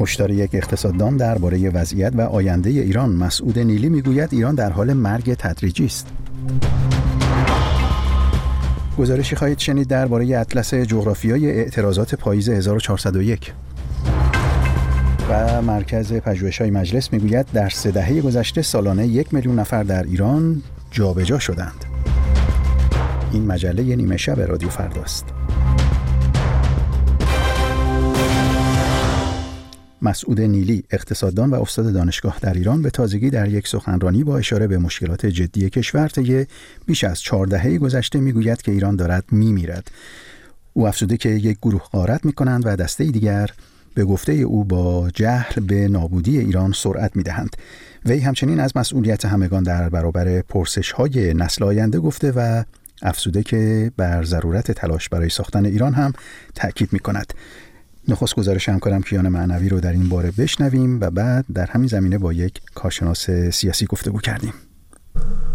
هشدار یک اقتصاددان درباره وضعیت و آینده ایران مسعود نیلی می‌گوید ایران در حال مرگ تدریجی است گزارشی خواهید شنید درباره اطلس جغرافیای اعتراضات پاییز 1401 و مرکز پژوهش‌های مجلس می‌گوید در سه دهه گذشته سالانه یک میلیون نفر در ایران جابجا شدند. این مجله نیمه شب رادیو فرداست. مسعود نیلی اقتصاددان و استاد دانشگاه در ایران به تازگی در یک سخنرانی با اشاره به مشکلات جدی کشور طی بیش از چهار دهه گذشته می‌گوید که ایران دارد میمیرد او افزوده که یک گروه غارت می کنند و دسته دیگر به گفته او با جهل به نابودی ایران سرعت می دهند. وی همچنین از مسئولیت همگان در برابر پرسش های نسل آینده گفته و افزوده که بر ضرورت تلاش برای ساختن ایران هم تاکید می کند. نخست گزارش همکارم کیان معنوی رو در این باره بشنویم و بعد در همین زمینه با یک کارشناس سیاسی گفتگو کردیم.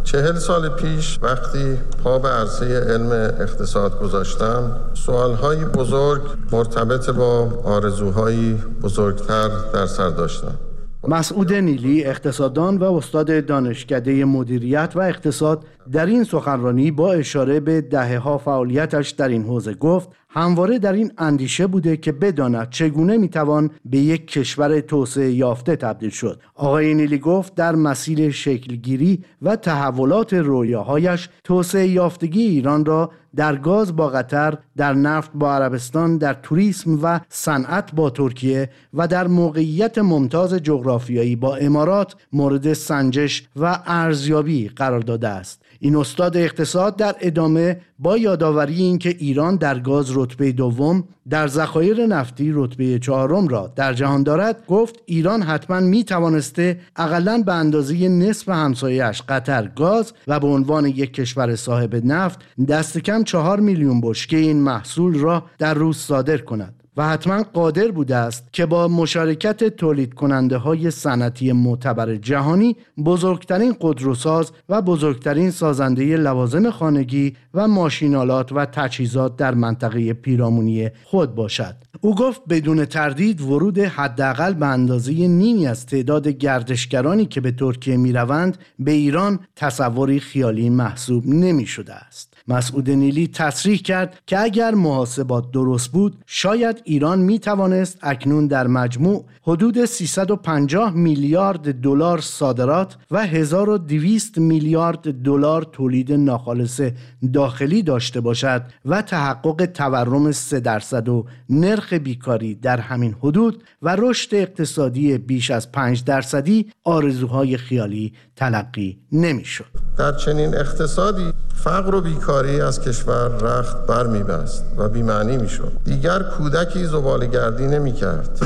چهل سال پیش وقتی پا به عرصه علم اقتصاد گذاشتم سوالهایی بزرگ مرتبط با آرزوهایی بزرگتر در سر داشتم مسعود نیلی اقتصاددان و استاد دانشکده مدیریت و اقتصاد در این سخنرانی با اشاره به دهه ها فعالیتش در این حوزه گفت همواره در این اندیشه بوده که بداند چگونه می‌توان به یک کشور توسعه یافته تبدیل شد آقای نیلی گفت در مسیر شکلگیری و تحولات رویاهایش توسعه یافتگی ایران را در گاز با قطر، در نفت با عربستان، در توریسم و صنعت با ترکیه و در موقعیت ممتاز جغرافیایی با امارات مورد سنجش و ارزیابی قرار داده است. این استاد اقتصاد در ادامه با یادآوری اینکه ایران در گاز رتبه دوم در ذخایر نفتی رتبه چهارم را در جهان دارد گفت ایران حتما می توانسته اقلا به اندازه نصف همسایش قطر گاز و به عنوان یک کشور صاحب نفت دست کم چهار میلیون بشکه این محصول را در روز صادر کند. و حتما قادر بوده است که با مشارکت تولید کننده های صنعتی معتبر جهانی بزرگترین قدروساز و بزرگترین سازنده لوازم خانگی و ماشینالات و تجهیزات در منطقه پیرامونی خود باشد. او گفت بدون تردید ورود حداقل به اندازه نیمی از تعداد گردشگرانی که به ترکیه می روند به ایران تصوری خیالی محسوب نمی شده است. مسعود نیلی تصریح کرد که اگر محاسبات درست بود شاید ایران می توانست اکنون در مجموع حدود 350 میلیارد دلار صادرات و 1200 میلیارد دلار تولید ناخالص داخلی داشته باشد و تحقق تورم 3 درصد و نرخ بیکاری در همین حدود و رشد اقتصادی بیش از 5 درصدی آرزوهای خیالی تلقی نمی‌شد. در چنین اقتصادی فقر و بیکاری از کشور رخت بر میبست و بیمعنی می‌شد. دیگر کودکی زبالگردی نمی‌کرد.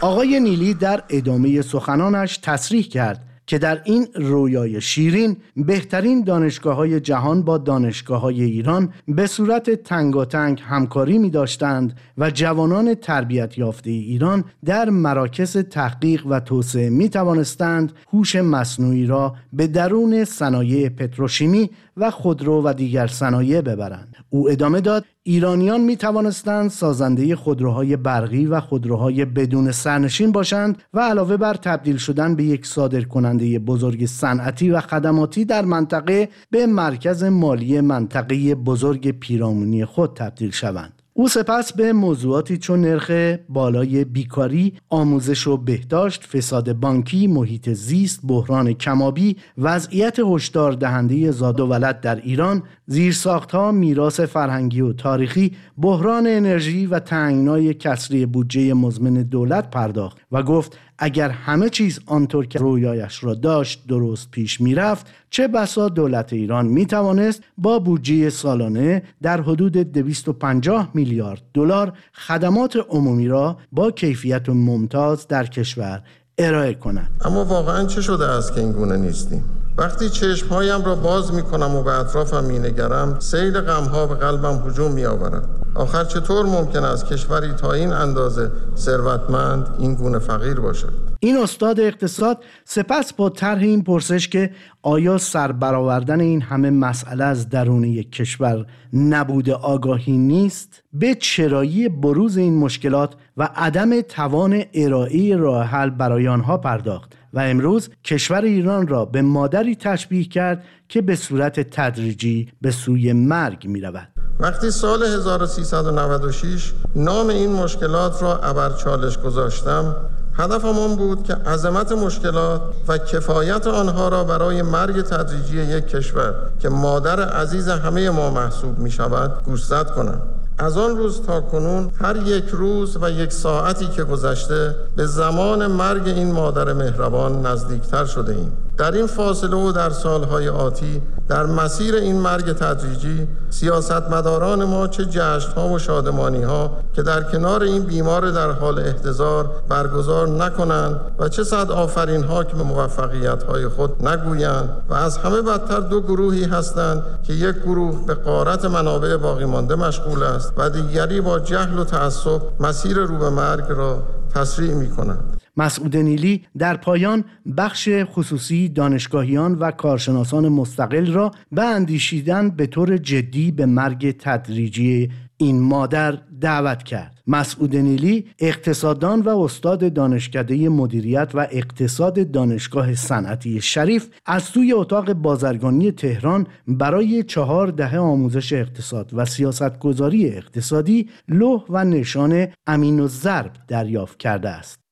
آقای نیلی در ادامه سخنانش تصریح کرد که در این رویای شیرین بهترین دانشگاه های جهان با دانشگاه های ایران به صورت تنگاتنگ همکاری می داشتند و جوانان تربیت یافته ایران در مراکز تحقیق و توسعه می توانستند هوش مصنوعی را به درون صنایع پتروشیمی و خودرو و دیگر صنایع ببرند او ادامه داد ایرانیان می توانستند سازنده خودروهای برقی و خودروهای بدون سرنشین باشند و علاوه بر تبدیل شدن به یک صادر کننده بزرگ صنعتی و خدماتی در منطقه به مرکز مالی منطقه بزرگ پیرامونی خود تبدیل شوند. او سپس به موضوعاتی چون نرخ بالای بیکاری، آموزش و بهداشت، فساد بانکی، محیط زیست، بحران کمابی، وضعیت هشدار دهنده زاد و ولد در ایران، زیرساختها، میراث فرهنگی و تاریخی، بحران انرژی و تنگنای کسری بودجه مزمن دولت پرداخت و گفت اگر همه چیز آنطور که رویایش را داشت درست پیش می‌رفت چه بسا دولت ایران می توانست با بودجه سالانه در حدود 250 میلیارد دلار خدمات عمومی را با کیفیت ممتاز در کشور ارائه کند. اما واقعا چه شده است که این گونه نیستیم؟ وقتی چشمهایم را باز می کنم و به اطرافم می نگرم سیل غمها به قلبم هجوم می آورد آخر چطور ممکن است کشوری تا این اندازه ثروتمند این گونه فقیر باشد؟ این استاد اقتصاد سپس با طرح این پرسش که آیا سربرآوردن این همه مسئله از درون یک کشور نبوده آگاهی نیست؟ به چرایی بروز این مشکلات و عدم توان ارائه راه حل برای آنها پرداخت. و امروز کشور ایران را به مادری تشبیه کرد که به صورت تدریجی به سوی مرگ می رود. وقتی سال 1396 نام این مشکلات را ابر چالش گذاشتم هدفم آن بود که عظمت مشکلات و کفایت آنها را برای مرگ تدریجی یک کشور که مادر عزیز همه ما محسوب می شود گوشزد کنم از آن روز تا کنون هر یک روز و یک ساعتی که گذشته به زمان مرگ این مادر مهربان نزدیکتر شده ایم. در این فاصله و در سالهای آتی در مسیر این مرگ تدریجی سیاستمداران ما چه جشنها و شادمانی ها که در کنار این بیمار در حال احتضار برگزار نکنند و چه صد آفرین ها که به موفقیت های خود نگویند و از همه بدتر دو گروهی هستند که یک گروه به قارت منابع باقی مانده مشغول است و دیگری با جهل و تعصب مسیر رو به مرگ را تسریع می کنند مسعود نیلی در پایان بخش خصوصی دانشگاهیان و کارشناسان مستقل را به اندیشیدن به طور جدی به مرگ تدریجی این مادر دعوت کرد. مسعود نیلی اقتصاددان و استاد دانشکده مدیریت و اقتصاد دانشگاه صنعتی شریف از سوی اتاق بازرگانی تهران برای چهار دهه آموزش اقتصاد و سیاستگذاری اقتصادی لوح و نشان امین و ضرب دریافت کرده است.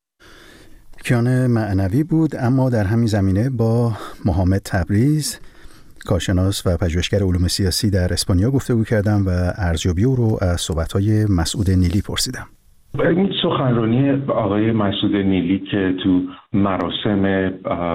کیان معنوی بود اما در همین زمینه با محمد تبریز کارشناس و پژوهشگر علوم سیاسی در اسپانیا گفتگو کردم و ارزیابی او رو از صحبت‌های مسعود نیلی پرسیدم. این سخنرانی آقای مسعود نیلی که تو مراسم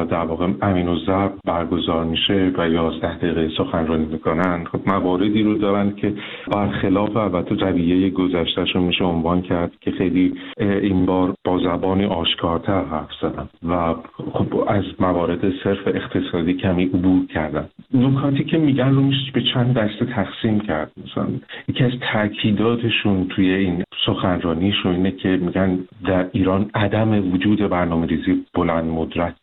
در واقع امین و زب برگزار میشه و یازده دقیقه سخنرانی می‌کنن. خب مواردی رو دارن که برخلاف البته رویه گذشتهشون میشه عنوان کرد که خیلی این بار با زبان آشکارتر حرف زدن و خب از موارد صرف اقتصادی کمی عبور کردن. نکاتی که میگن رو میشه به چند دسته تقسیم کرد. مثلا یکی از تاکیداتشون توی این سخنرانیشون اینه که میگن در ایران عدم وجود برنامه ریزی بلند مدرت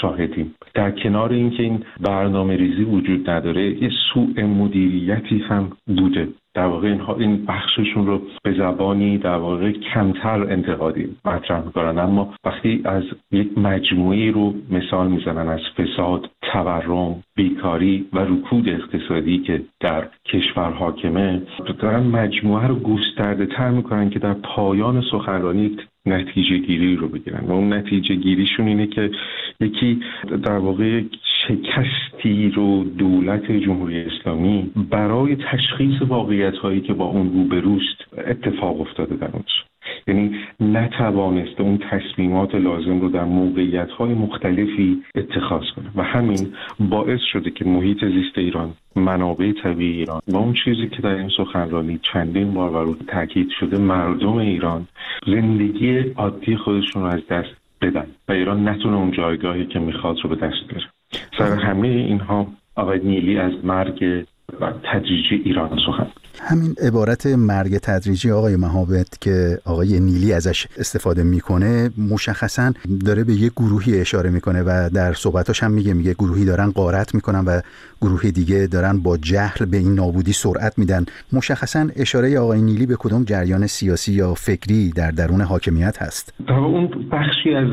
شاهدیم. در کنار اینکه این برنامه ریزی وجود نداره یه سوء مدیریتی هم بوده. در واقع اینها این بخششون رو به زبانی در واقع کمتر انتقادی مطرح می‌کنن. اما وقتی از یک مجموعی رو مثال می‌زنن از فساد تورم بیکاری و رکود اقتصادی که در کشور حاکمه دارن مجموعه رو گسترده تر می‌کنن که در پایان سخنرانی نتیجه گیری رو بگیرن. و اون نتیجه گیریشون اینه که یکی در واقع شکستی رو دولت جمهوری اسلامی برای تشخیص واقعیت هایی که با اون روبروست اتفاق افتاده در اونجا یعنی نتوانسته اون تصمیمات لازم رو در موقعیت های مختلفی اتخاذ کنه. و همین باعث شده که محیط زیست ایران منابع طبیعی ایران و اون چیزی که در این سخنرانی چندین بار بر تاکید شده مردم ایران زندگی عادی خودشون رو از دست بدن و ایران نتونه اون جایگاهی که می‌خواد رو به دست بیاره سر همه اینها آقای نیلی از مرگ و تدریجی ایران سخن. همین عبارت مرگ تدریجی آقای مهابت که آقای نیلی ازش استفاده می‌کنه مشخصا داره به یه گروهی اشاره می‌کنه و در صحبتاش هم میگه میگه گروهی دارن قارت می‌کنن و گروه دیگه دارن با جهل به این نابودی سرعت میدن. مشخصا اشاره آقای نیلی به کدوم جریان سیاسی یا فکری در درون حاکمیت هست؟ اون بخشی از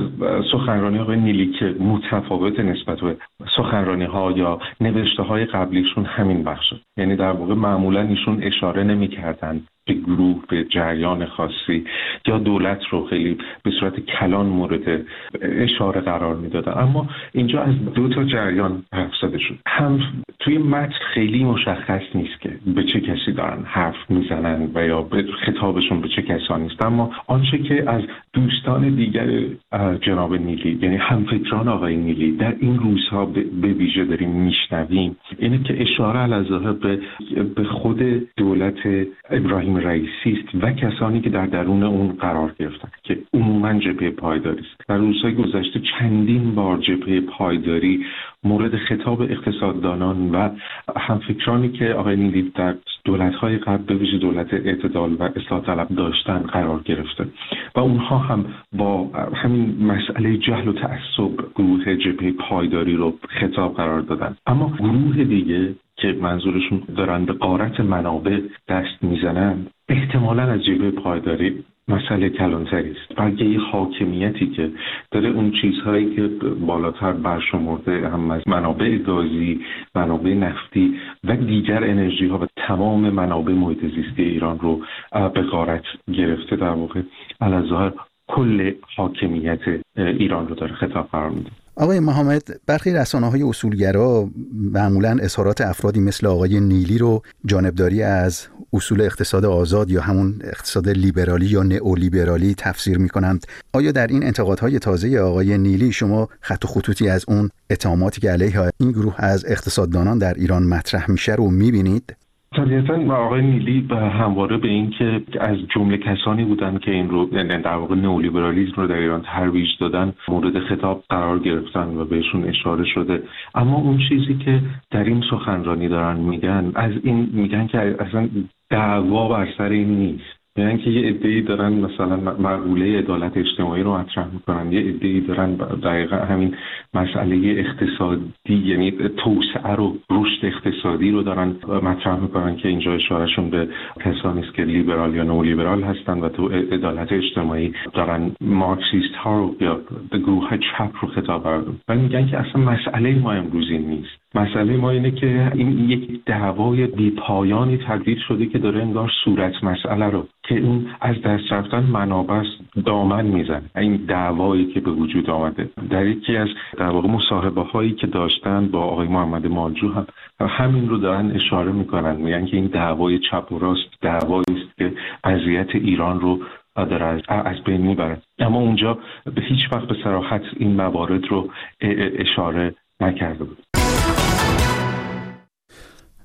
سخنرانی آقای نیلی که متفاوت نسبت به سخنرانی ها یا نوشته های قبلیشون همین بخشه. یعنی در واقع معمولا ایشون اشاره نمی‌کردند. به گروه به جریان خاصی یا دولت رو خیلی به صورت کلان مورد اشاره قرار می‌دادن. اما اینجا از دو تا جریان حرف زده شد. هم توی متن خیلی مشخص نیست که به چه کسی دارن حرف می‌زنن و یا خطابشون به چه کسانی است اما آنچه که از دوستان دیگر جناب نیلی یعنی همفکران آقای نیلی در این روزها به ویژه داریم میشنویم اینه که اشاره به, به خود دولت ابراهیم رژیم رئیسی است و کسانی که در درون اون قرار گرفتن که عموما جبهه پایداری است. در روزهای گذشته چندین بار جبهه پایداری مورد خطاب اقتصاددانان و همفکرانی که آقای نیلی در دولت‌های قبل به ویژه دولت اعتدال و اصلاح طلب داشتن قرار گرفته و اونها هم با همین مسئله جهل و تعصب گروه جبهه پایداری رو خطاب قرار دادن. اما گروه دیگه که منظورشون دارن به قارت منابع دست می‌زنن احتمالا از جبهه پایداری مسئله کلانتری است. بلکه یه حاکمیتی که داره اون چیزهایی که بالاتر برشمرده هم از منابع گازی منابع نفتی و دیگر انرژی ها و تمام منابع محیط زیستی ایران رو به غارت گرفته در واقع. الظاهر کل حاکمیت ایران رو داره خطاب قرار میده آقای محمد برخی رسانه های اصولگرا معمولا اظهارات افرادی مثل آقای نیلی رو جانبداری از اصول اقتصاد آزاد یا همون اقتصاد لیبرالی یا نئولیبرالی تفسیر می کنند آیا در این انتقادهای تازه آقای نیلی شما خط و خطوطی از اون اتهاماتی که علیه این گروه از اقتصاددانان در ایران مطرح میشه رو می‌بینید؟ طبیعتا آقای نیلی به همواره به این که از جمله کسانی بودن که این رو یعنی در واقع نئولیبرالیسم رو در ایران ترویج دادن مورد خطاب قرار گرفتن و بهشون اشاره شده. اما اون چیزی که در این سخنرانی دارن میگن از این میگن که اصلا دعوا بر سر این نیست. یعنی که یه ای دارن مثلا مقوله عدالت اجتماعی رو مطرح می‌کنن. یه ای دارن دقیقا همین مسئله اقتصادی یعنی توسعه رو رشد اقتصادی رو دارن مطرح می‌کنن که اینجا اشارهشون به کسانی است که لیبرال یا نو لیبرال هستن و تو عدالت اجتماعی دارن مارکسیست ها رو یا گروه چپ رو خطاب و میگن که اصلا مسئله ما امروزی نیست. مسئله ما اینه که این یک دعوای بیپایانی تبدیل شده که داره انگار صورت مسئله رو که این از دست رفتن منابع دامن میزن این دعوایی که به وجود آمده. در یکی از در واقع مصاحبه هایی که داشتن با آقای محمد مالجو هم همین رو دارن اشاره می‌کنن. میگن که این دعوای چپ و راست دعوایی است که اذیت ایران رو داره از بین می‌بره. اما اونجا به هیچ وقت به سراحت این موارد رو اشاره نکرده بود.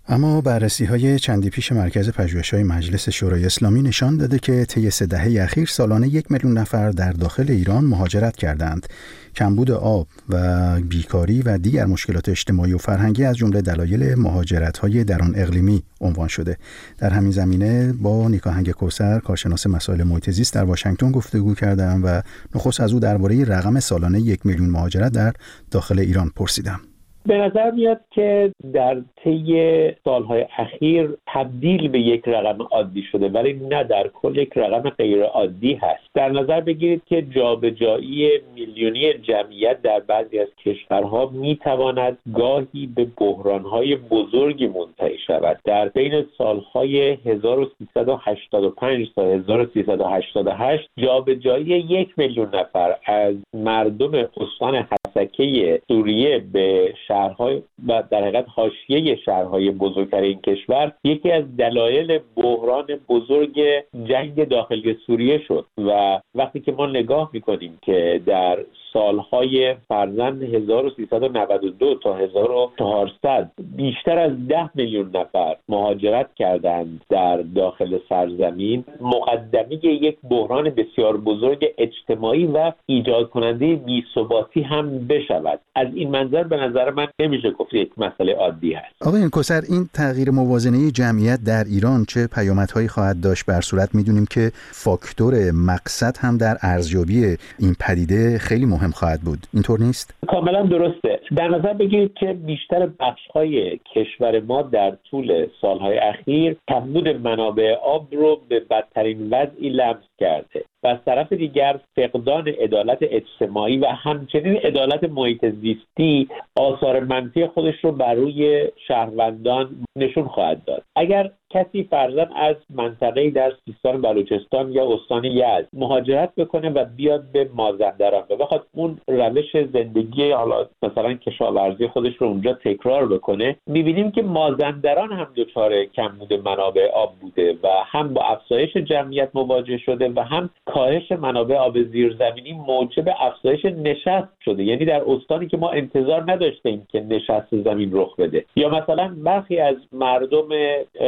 اما بررسی های چندی پیش مرکز پژوهش های مجلس شورای اسلامی نشان داده که طی سه دهه اخیر سالانه یک میلیون نفر در داخل ایران مهاجرت کردند. کمبود آب و بیکاری و دیگر مشکلات اجتماعی و فرهنگی از جمله دلایل مهاجرت های درون اقلیمی عنوان شده. در همین زمینه با نیکاهنگ کوسر کارشناس مسائل محیط زیست در واشنگتن گفتگو کردم و نخست از او درباره رقم سالانه یک میلیون مهاجرت در داخل ایران پرسیدم. به نظر میاد که در طی سالهای اخیر تبدیل به یک رقم عادی شده ولی نه در کل یک رقم غیر عادی هست. در نظر بگیرید که جابجایی میلیونی جمعیت در بعضی از کشورها می‌تواند گاهی به بحرانهای بزرگی منتهی شود. در بین سالهای 1385 تا 1388 جابجایی یک میلیون نفر از مردم استان حسکه سوریه به شهرهای و در حقیقت حاشیه شهرهای بزرگتر این کشور یکی از دلایل بحران بزرگ جنگ داخلی سوریه شد و وقتی که ما نگاه می‌کنیم که در سالهای فرزند 1392 تا 1400 بیشتر از 10 میلیون نفر مهاجرت کردند در داخل سرزمین مقدمه یک بحران بسیار بزرگ اجتماعی و ایجاد کننده بیثباتی هم بشود. از این منظر به نظر من نمیشه گفت یک مسئله عادی هست. آقای کوسر این تغییر موازنه جمعیت در ایران چه پیامدهایی خواهد داشت؟ بر صورت می‌دونیم که فاکتور مقصد هم در ارزیابی این پدیده خیلی مهم خواهد بود. اینطور نیست؟ کاملا درسته. در نظر بگیرید که بیشتر بخشهای کشور ما در طول سالهای اخیر کمبود منابع آب رو به بدترین وضعی لمس کرده. و از طرف دیگر فقدان عدالت اجتماعی و همچنین عدالت محیط زیستی آثار منفی خودش رو بر روی شهروندان نشون خواهد داد. اگر کسی فرزن از منطقه در سیستان بلوچستان یا استان یزد مهاجرت بکنه و بیاد به مازندران. و بخواد اون روش زندگی حالا مثلا کشاورزی خودش رو اونجا تکرار بکنه می‌بینیم که مازندران هم دچار کمبود منابع آب بوده و هم با افزایش جمعیت مواجه شده و هم کاهش منابع آب زیرزمینی موجب افزایش نشست شده. یعنی در استانی که ما انتظار نداشتیم که نشست زمین رخ بده. یا مثلا برخی از مردم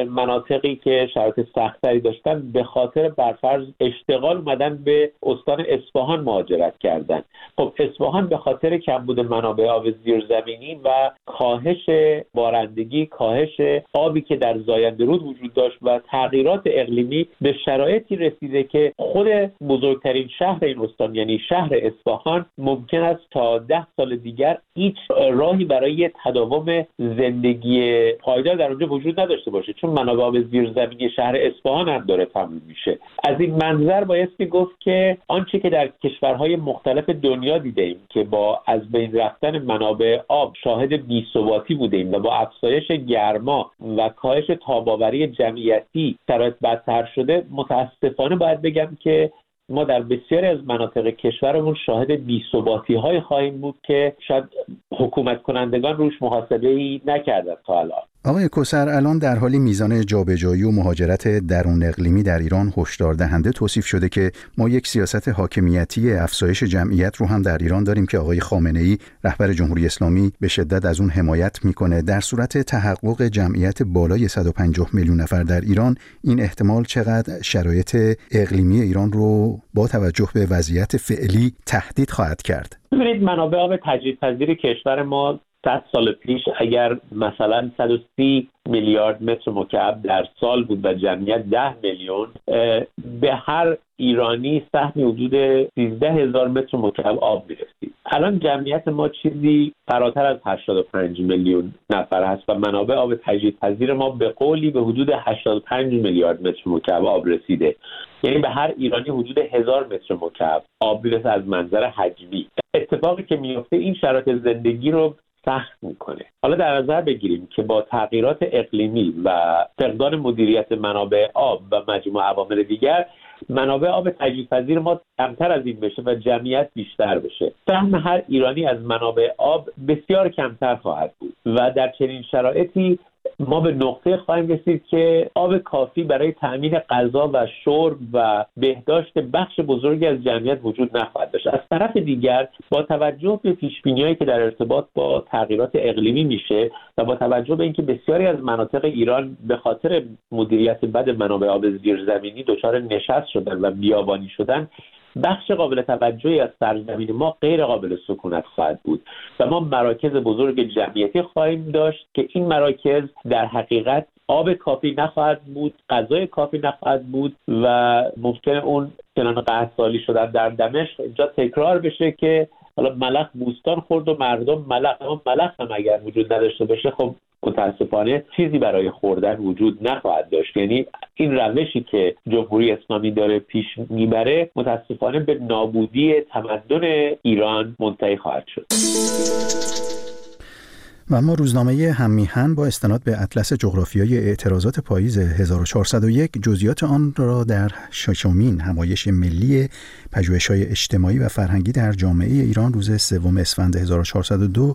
مناطق مناطقی که شرایط سختتری داشتن به خاطر برفرض اشتغال اومدن به استان اصفهان مهاجرت کردن. خب اصفهان به خاطر کمبود منابع آب زیرزمینی و کاهش بارندگی کاهش آبی که در زاینده رود وجود داشت و تغییرات اقلیمی به شرایطی رسیده که خود بزرگترین شهر این استان یعنی شهر اصفهان ممکن است تا ده سال دیگر هیچ راهی برای تداوم زندگی پایدار در اونجا وجود نداشته باشه. چون منابع آب زیرزمینی شهر اصفهان هم داره تموم میشه. از این منظر بایستی گفت که آنچه که در کشورهای مختلف دنیا دیده ایم که با از بین رفتن منابع آب شاهد بیثباتی بوده ایم و با افزایش گرما و کاهش تاباوری جمعیتی شرایط بدتر شده متاسفانه باید بگم که ما در بسیاری از مناطق کشورمون شاهد بیثباتی های خواهیم بود که شاید حکومت کنندگان روش محاسبه ای نکردن تا الان. آقای کوسر الان در حالی میزان جابجایی و مهاجرت درون اقلیمی در ایران هشدار دهنده توصیف شده که ما یک سیاست حاکمیتی افزایش جمعیت رو هم در ایران داریم که آقای خامنه ای رهبر جمهوری اسلامی به شدت از اون حمایت می‌کنه. در صورت تحقق جمعیت بالای 150 میلیون نفر در ایران این احتمال چقدر شرایط اقلیمی ایران رو با توجه به وضعیت فعلی تهدید خواهد کرد؟ ببینید منابع آب تجدیدپذیر کشور ما 100 سال پیش اگر مثلا 130 میلیارد متر مکعب در سال بود و جمعیت 10 میلیون به هر ایرانی سهمی حدود 13 هزار متر مکعب آب می‌رسید. الان جمعیت ما چیزی فراتر از 85 میلیون نفر هست و منابع آب تجدیدپذیر ما به قولی به حدود 85 میلیارد متر مکعب آب رسیده. یعنی به هر ایرانی حدود هزار متر مکعب آب می‌رسه از منظر حجمی. اتفاقی که میفته این شرایط زندگی رو سخت می‌کنه. حالا در نظر بگیریم که با تغییرات اقلیمی و فقدان مدیریت منابع آب و مجموع عوامل دیگر منابع آب تجدیدپذیر ما کمتر از این بشه و جمعیت بیشتر بشه. فهم هر ایرانی از منابع آب بسیار کمتر خواهد بود و در چنین شرایطی ما به نقطه خواهیم رسید که آب کافی برای تأمین غذا و شرب و بهداشت بخش بزرگی از جمعیت وجود نخواهد داشت. از طرف دیگر با توجه به پیشبینیهایی که در ارتباط با تغییرات اقلیمی میشه و با توجه به اینکه بسیاری از مناطق ایران به خاطر مدیریت بد منابع آب زیرزمینی دچار نشست شدن و بیابانی شدن بخش قابل توجهی از سرزمین ما غیر قابل سکونت خواهد بود و ما مراکز بزرگ جمعیتی خواهیم داشت که این مراکز در حقیقت آب کافی نخواهد بود غذای کافی نخواهد بود و ممکن اون چنان قهد سالی شدن در دمشق اینجا تکرار بشه که حالا ملخ بوستان خورد و مردم ملخ اما ملخ هم اگر وجود نداشته باشه خب متاسفانه چیزی برای خوردن وجود نخواهد داشت. یعنی این روشی که جمهوری اسلامی داره پیش می‌بره متاسفانه به نابودی تمدن ایران منتهی خواهد شد. و اما روزنامه هممیهن با استناد به اطلس جغرافیای اعتراضات پاییز 1401 جزئیات آن را در ششمین همایش ملی پژوهش‌های اجتماعی و فرهنگی در جامعه ایران روز سوم اسفند 1402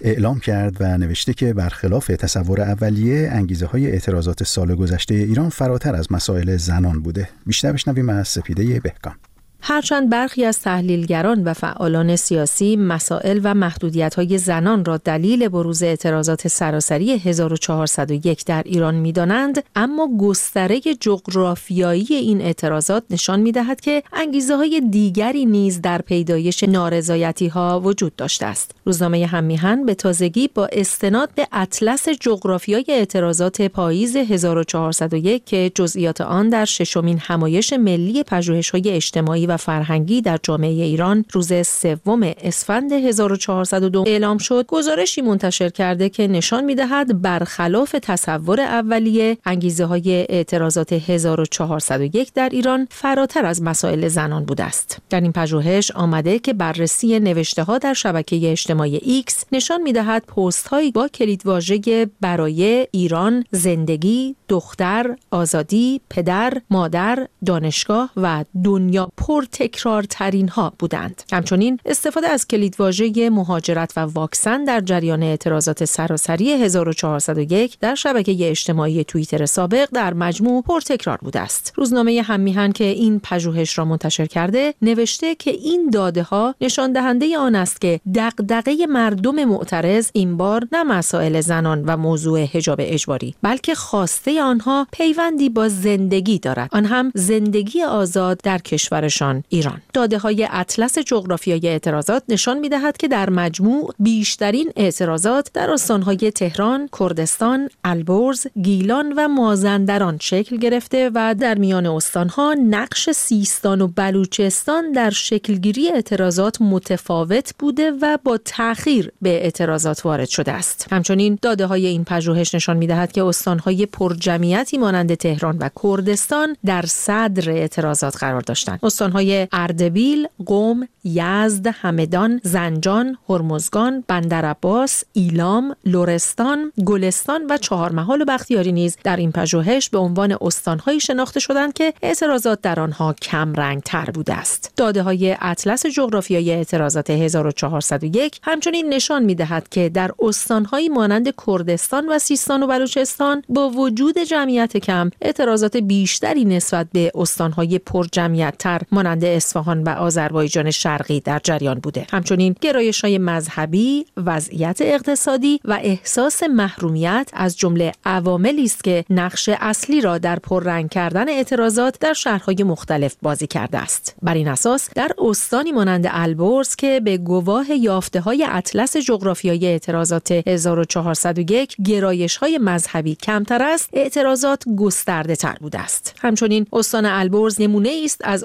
اعلام کرد و نوشته که برخلاف تصور اولیه انگیزه های اعتراضات سال گذشته ایران فراتر از مسائل زنان بوده. بیشتر بشنویم از سپیده بهکام هرچند برخی از تحلیلگران و فعالان سیاسی مسائل و محدودیت زنان را دلیل بروز اعتراضات سراسری 1401 در ایران می‌دانند اما گستره جغرافیایی این اعتراضات نشان می‌دهد که انگیزه های دیگری نیز در پیدایش نارضایتی ها وجود داشته است. روزنامه هممیهن به تازگی با استناد به اطلس جغرافیای اعتراضات پاییز 1401 که جزئیات آن در ششمین همایش ملی پژوهش‌های اجتماعی و فرهنگی در جامعه ایران روز سوم اسفند 1402 اعلام شد. گزارشی منتشر کرده که نشان می‌دهد برخلاف تصور اولیه انگیزه های اعتراضات 1401 در ایران فراتر از مسائل زنان بوده است. در این پژوهش آمده که بررسی نوشته ها در شبکه اجتماعی X نشان می‌دهد پست هایی با کلیدواژه برای ایران زندگی دختر آزادی پدر مادر دانشگاه و دنیا پر پرتکرارترین ها بودند. همچنین استفاده از کلیدواژه مهاجرت و واکسن در جریان اعتراضات سراسری 1401 در شبکه اجتماعی توییتر سابق در مجموع پرتکرار بوده است. روزنامه هممیهن که این پژوهش را منتشر کرده نوشته که این داده ها نشان دهنده آن است که دغدغه مردم معترض این بار نه مسائل زنان و موضوع حجاب اجباری بلکه خواسته آنها پیوندی با زندگی دارد. آن هم زندگی آزاد در کشورشان. ایران داده های اطلس جغرافیای اعتراضات نشان می دهد که در مجموع بیشترین اعتراضات در استانهای تهران، کردستان، البرز، گیلان و مازندران شکل گرفته و در میان استانها نقش سیستان و بلوچستان در شکلگیری اعتراضات متفاوت بوده و با تأخیر به اعتراضات وارد شده است. همچنین داده های این پژوهش نشان می دهد که استانهای پرجمعیتی مانند تهران و کردستان در صدر اعتراضات قرار داشتند. استانهای اردبیل، قم، یزد، همدان، زنجان، هرمزگان، بندرعباس، ایلام، لرستان، گلستان و چهارمحال و بختیاری نیز در این پژوهش به عنوان استانهایی شناخته شدند که اعتراضات در آنها کم رنگ تر بوده است. داده های اطلس جغرافیایی اعتراضات 1401 همچنین نشان می دهد که در استانهایی مانند کردستان و سیستان و بلوچستان با وجود جمعیت کم اعتراضات بیشتری نسبت به استانهای پر جمعیت تر مانند اصفهان و آذربایجان شرقی در جریان بوده. همچنین گرایش های مذهبی، وضعیت اقتصادی و احساس محرومیت از جمله عواملی است که نقش اصلی را در پررنگ کردن اعتراضات در شهرهای مختلف بازی کرده است. بر این اساس در استانی مانند البرز که به گواه یافته های اطلس جغرافیایی اعتراضات 1401 گرایش های مذهبی کمتر است، اعتراضات گسترده تر بوده است. همچنین استان البرز نمونه است از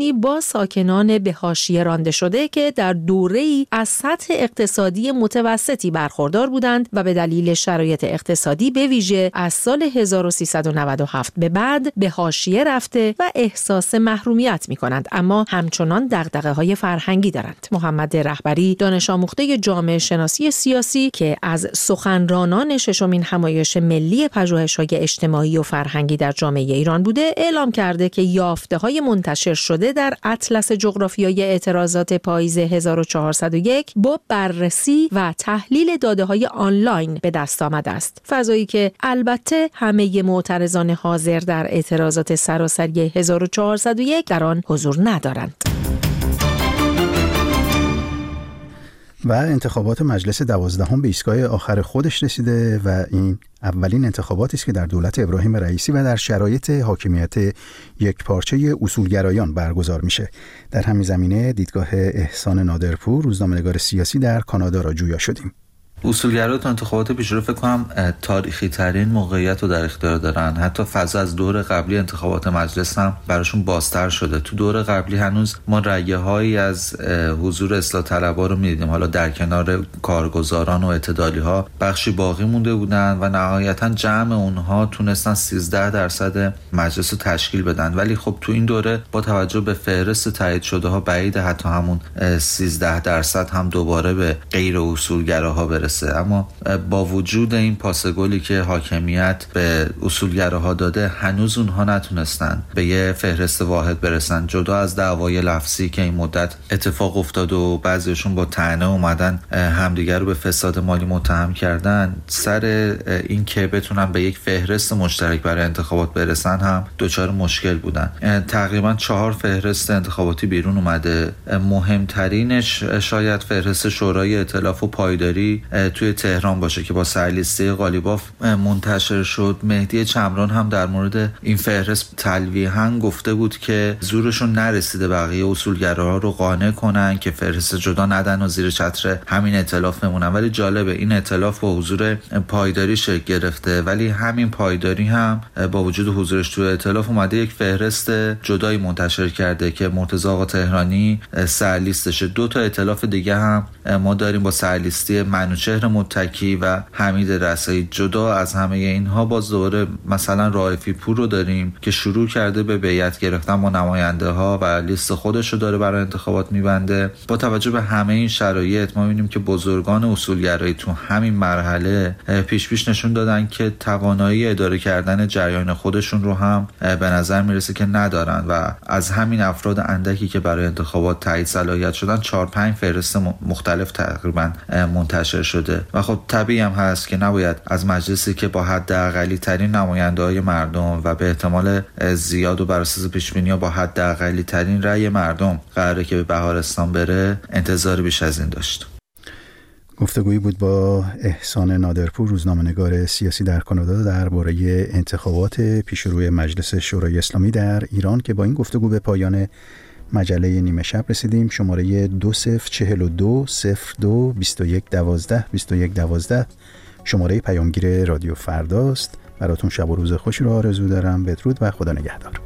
استانی با ساکنان به حاشیه رانده شده که در دوره ای از سطح اقتصادی متوسطی برخوردار بودند و به دلیل شرایط اقتصادی به ویژه از سال 1397 به بعد به حاشیه رفته و احساس محرومیت می کنند اما همچنان دغدغه های فرهنگی دارند. محمد رهبری دانش آموخته جامعه شناسی سیاسی که از سخنرانان ششمین همایش ملی پژوهش های اجتماعی و فرهنگی در جامعه ایران بوده اعلام کرده که یافته های منتشر شده در اطلس جغرافیای اعتراضات پاییز 1401 با بررسی و تحلیل داده های آنلاین به دست آمده است. فضایی که البته همه معترضان حاضر در اعتراضات سراسری 1401 در آن حضور ندارند. و انتخابات مجلس دوازدهم به ایستگاه آخر خودش رسیده و این اولین انتخاباتی است که در دولت ابراهیم رئیسی و در شرایط حاکمیت یک پارچه اصولگرایان برگزار میشه. در همین زمینه دیدگاه احسان نادرپور روزنامه‌نگار سیاسی در کانادا را جویا شدیم. اصولگرا تو انتخابات پیش رو فکر کنم تاریخی ترین موقعیت رو در اختیار دارن. حتی فضا از دور قبلی انتخابات مجلس هم براشون بازتر شده. تو دور قبلی هنوز ما رگه هایی از حضور اصلاح طلبا رو می‌دیدیم. حالا در کنار کارگزاران و اعتدالی ها بخشی باقی مونده بودن و نهایتا جمع اونها تونستن 13 درصد مجلس رو تشکیل بدن. ولی خب تو این دوره با توجه به فهرست تایید شده ها بعید حتی همون 13 درصد هم دوباره به غیر اصولگراها برسه. اما با وجود این پاسگلی که حاکمیت به اصولگراها داده هنوز اونها نتونستن به یه فهرست واحد برسن. جدا از دعوای لفظی که این مدت اتفاق افتاد و بعضیشون با تنه اومدن همدیگر رو به فساد مالی متهم کردن سر این که بتونن به یک فهرست مشترک برای انتخابات برسن هم دچار مشکل بودن. تقریبا چهار فهرست انتخاباتی بیرون اومده. مهمترینش شاید فهرست شورای ائتلاف و پایداری توی تهران باشه که با سرلیسته قالیباف منتشر شد. مهدی چمران هم در مورد این فهرست تلویحا گفته بود که زورشون نرسیده بقیه اصولگراها رو قانع کنن که فهرست جدا ندن و زیر چتر همین اطلاف بمونن. ولی جالبه این اطلاف با حضور پایداری شکل گرفته. ولی همین پایداری هم با وجود حضورش توی اطلاف اومده یک فهرست جدایی منتشر کرده که مرتضی آقا تهرانی سرلیستشه. دو تا اطلاف دیگه هم ما داریم با سرلیستی منوچه بوشهر متکی و حمید رسایی جدا از همه اینها باز دوره مثلا رائفی پور رو داریم که شروع کرده به بیعت گرفتن با نماینده ها و لیست خودش رو داره برای انتخابات میبنده. با توجه به همه این شرایط ما می‌بینیم که بزرگان اصولگرایی تو همین مرحله پیش پیش نشون دادن که توانایی اداره کردن جریان خودشون رو هم به نظر می‌رسه که ندارن و از همین افراد اندکی که برای انتخابات تایید صلاحیت شدن چهار پنج فهرست مختلف تقریبا منتشر شده. و خب طبیعی هم هست که نباید از مجلسی که با حد اقلی ترین نماینده های مردم و به احتمال زیاد و بر اساس پیش با حد اقلی ترین رأی مردم قراره که به بهارستان بره انتظار بیش از این داشت. گفتگویی بود با احسان نادرپور روزنامه‌نگار سیاسی در کانادا درباره انتخابات پیشروی مجلس شورای اسلامی در ایران که با این گفتگو به پایان مجله نیمه شب رسیدیم. شماره 2042 02 21 12 21 12 شماره پیامگیر رادیو فرداست. براتون شب و روز خوشی رو آرزو دارم. بدرود و خدا نگهدار.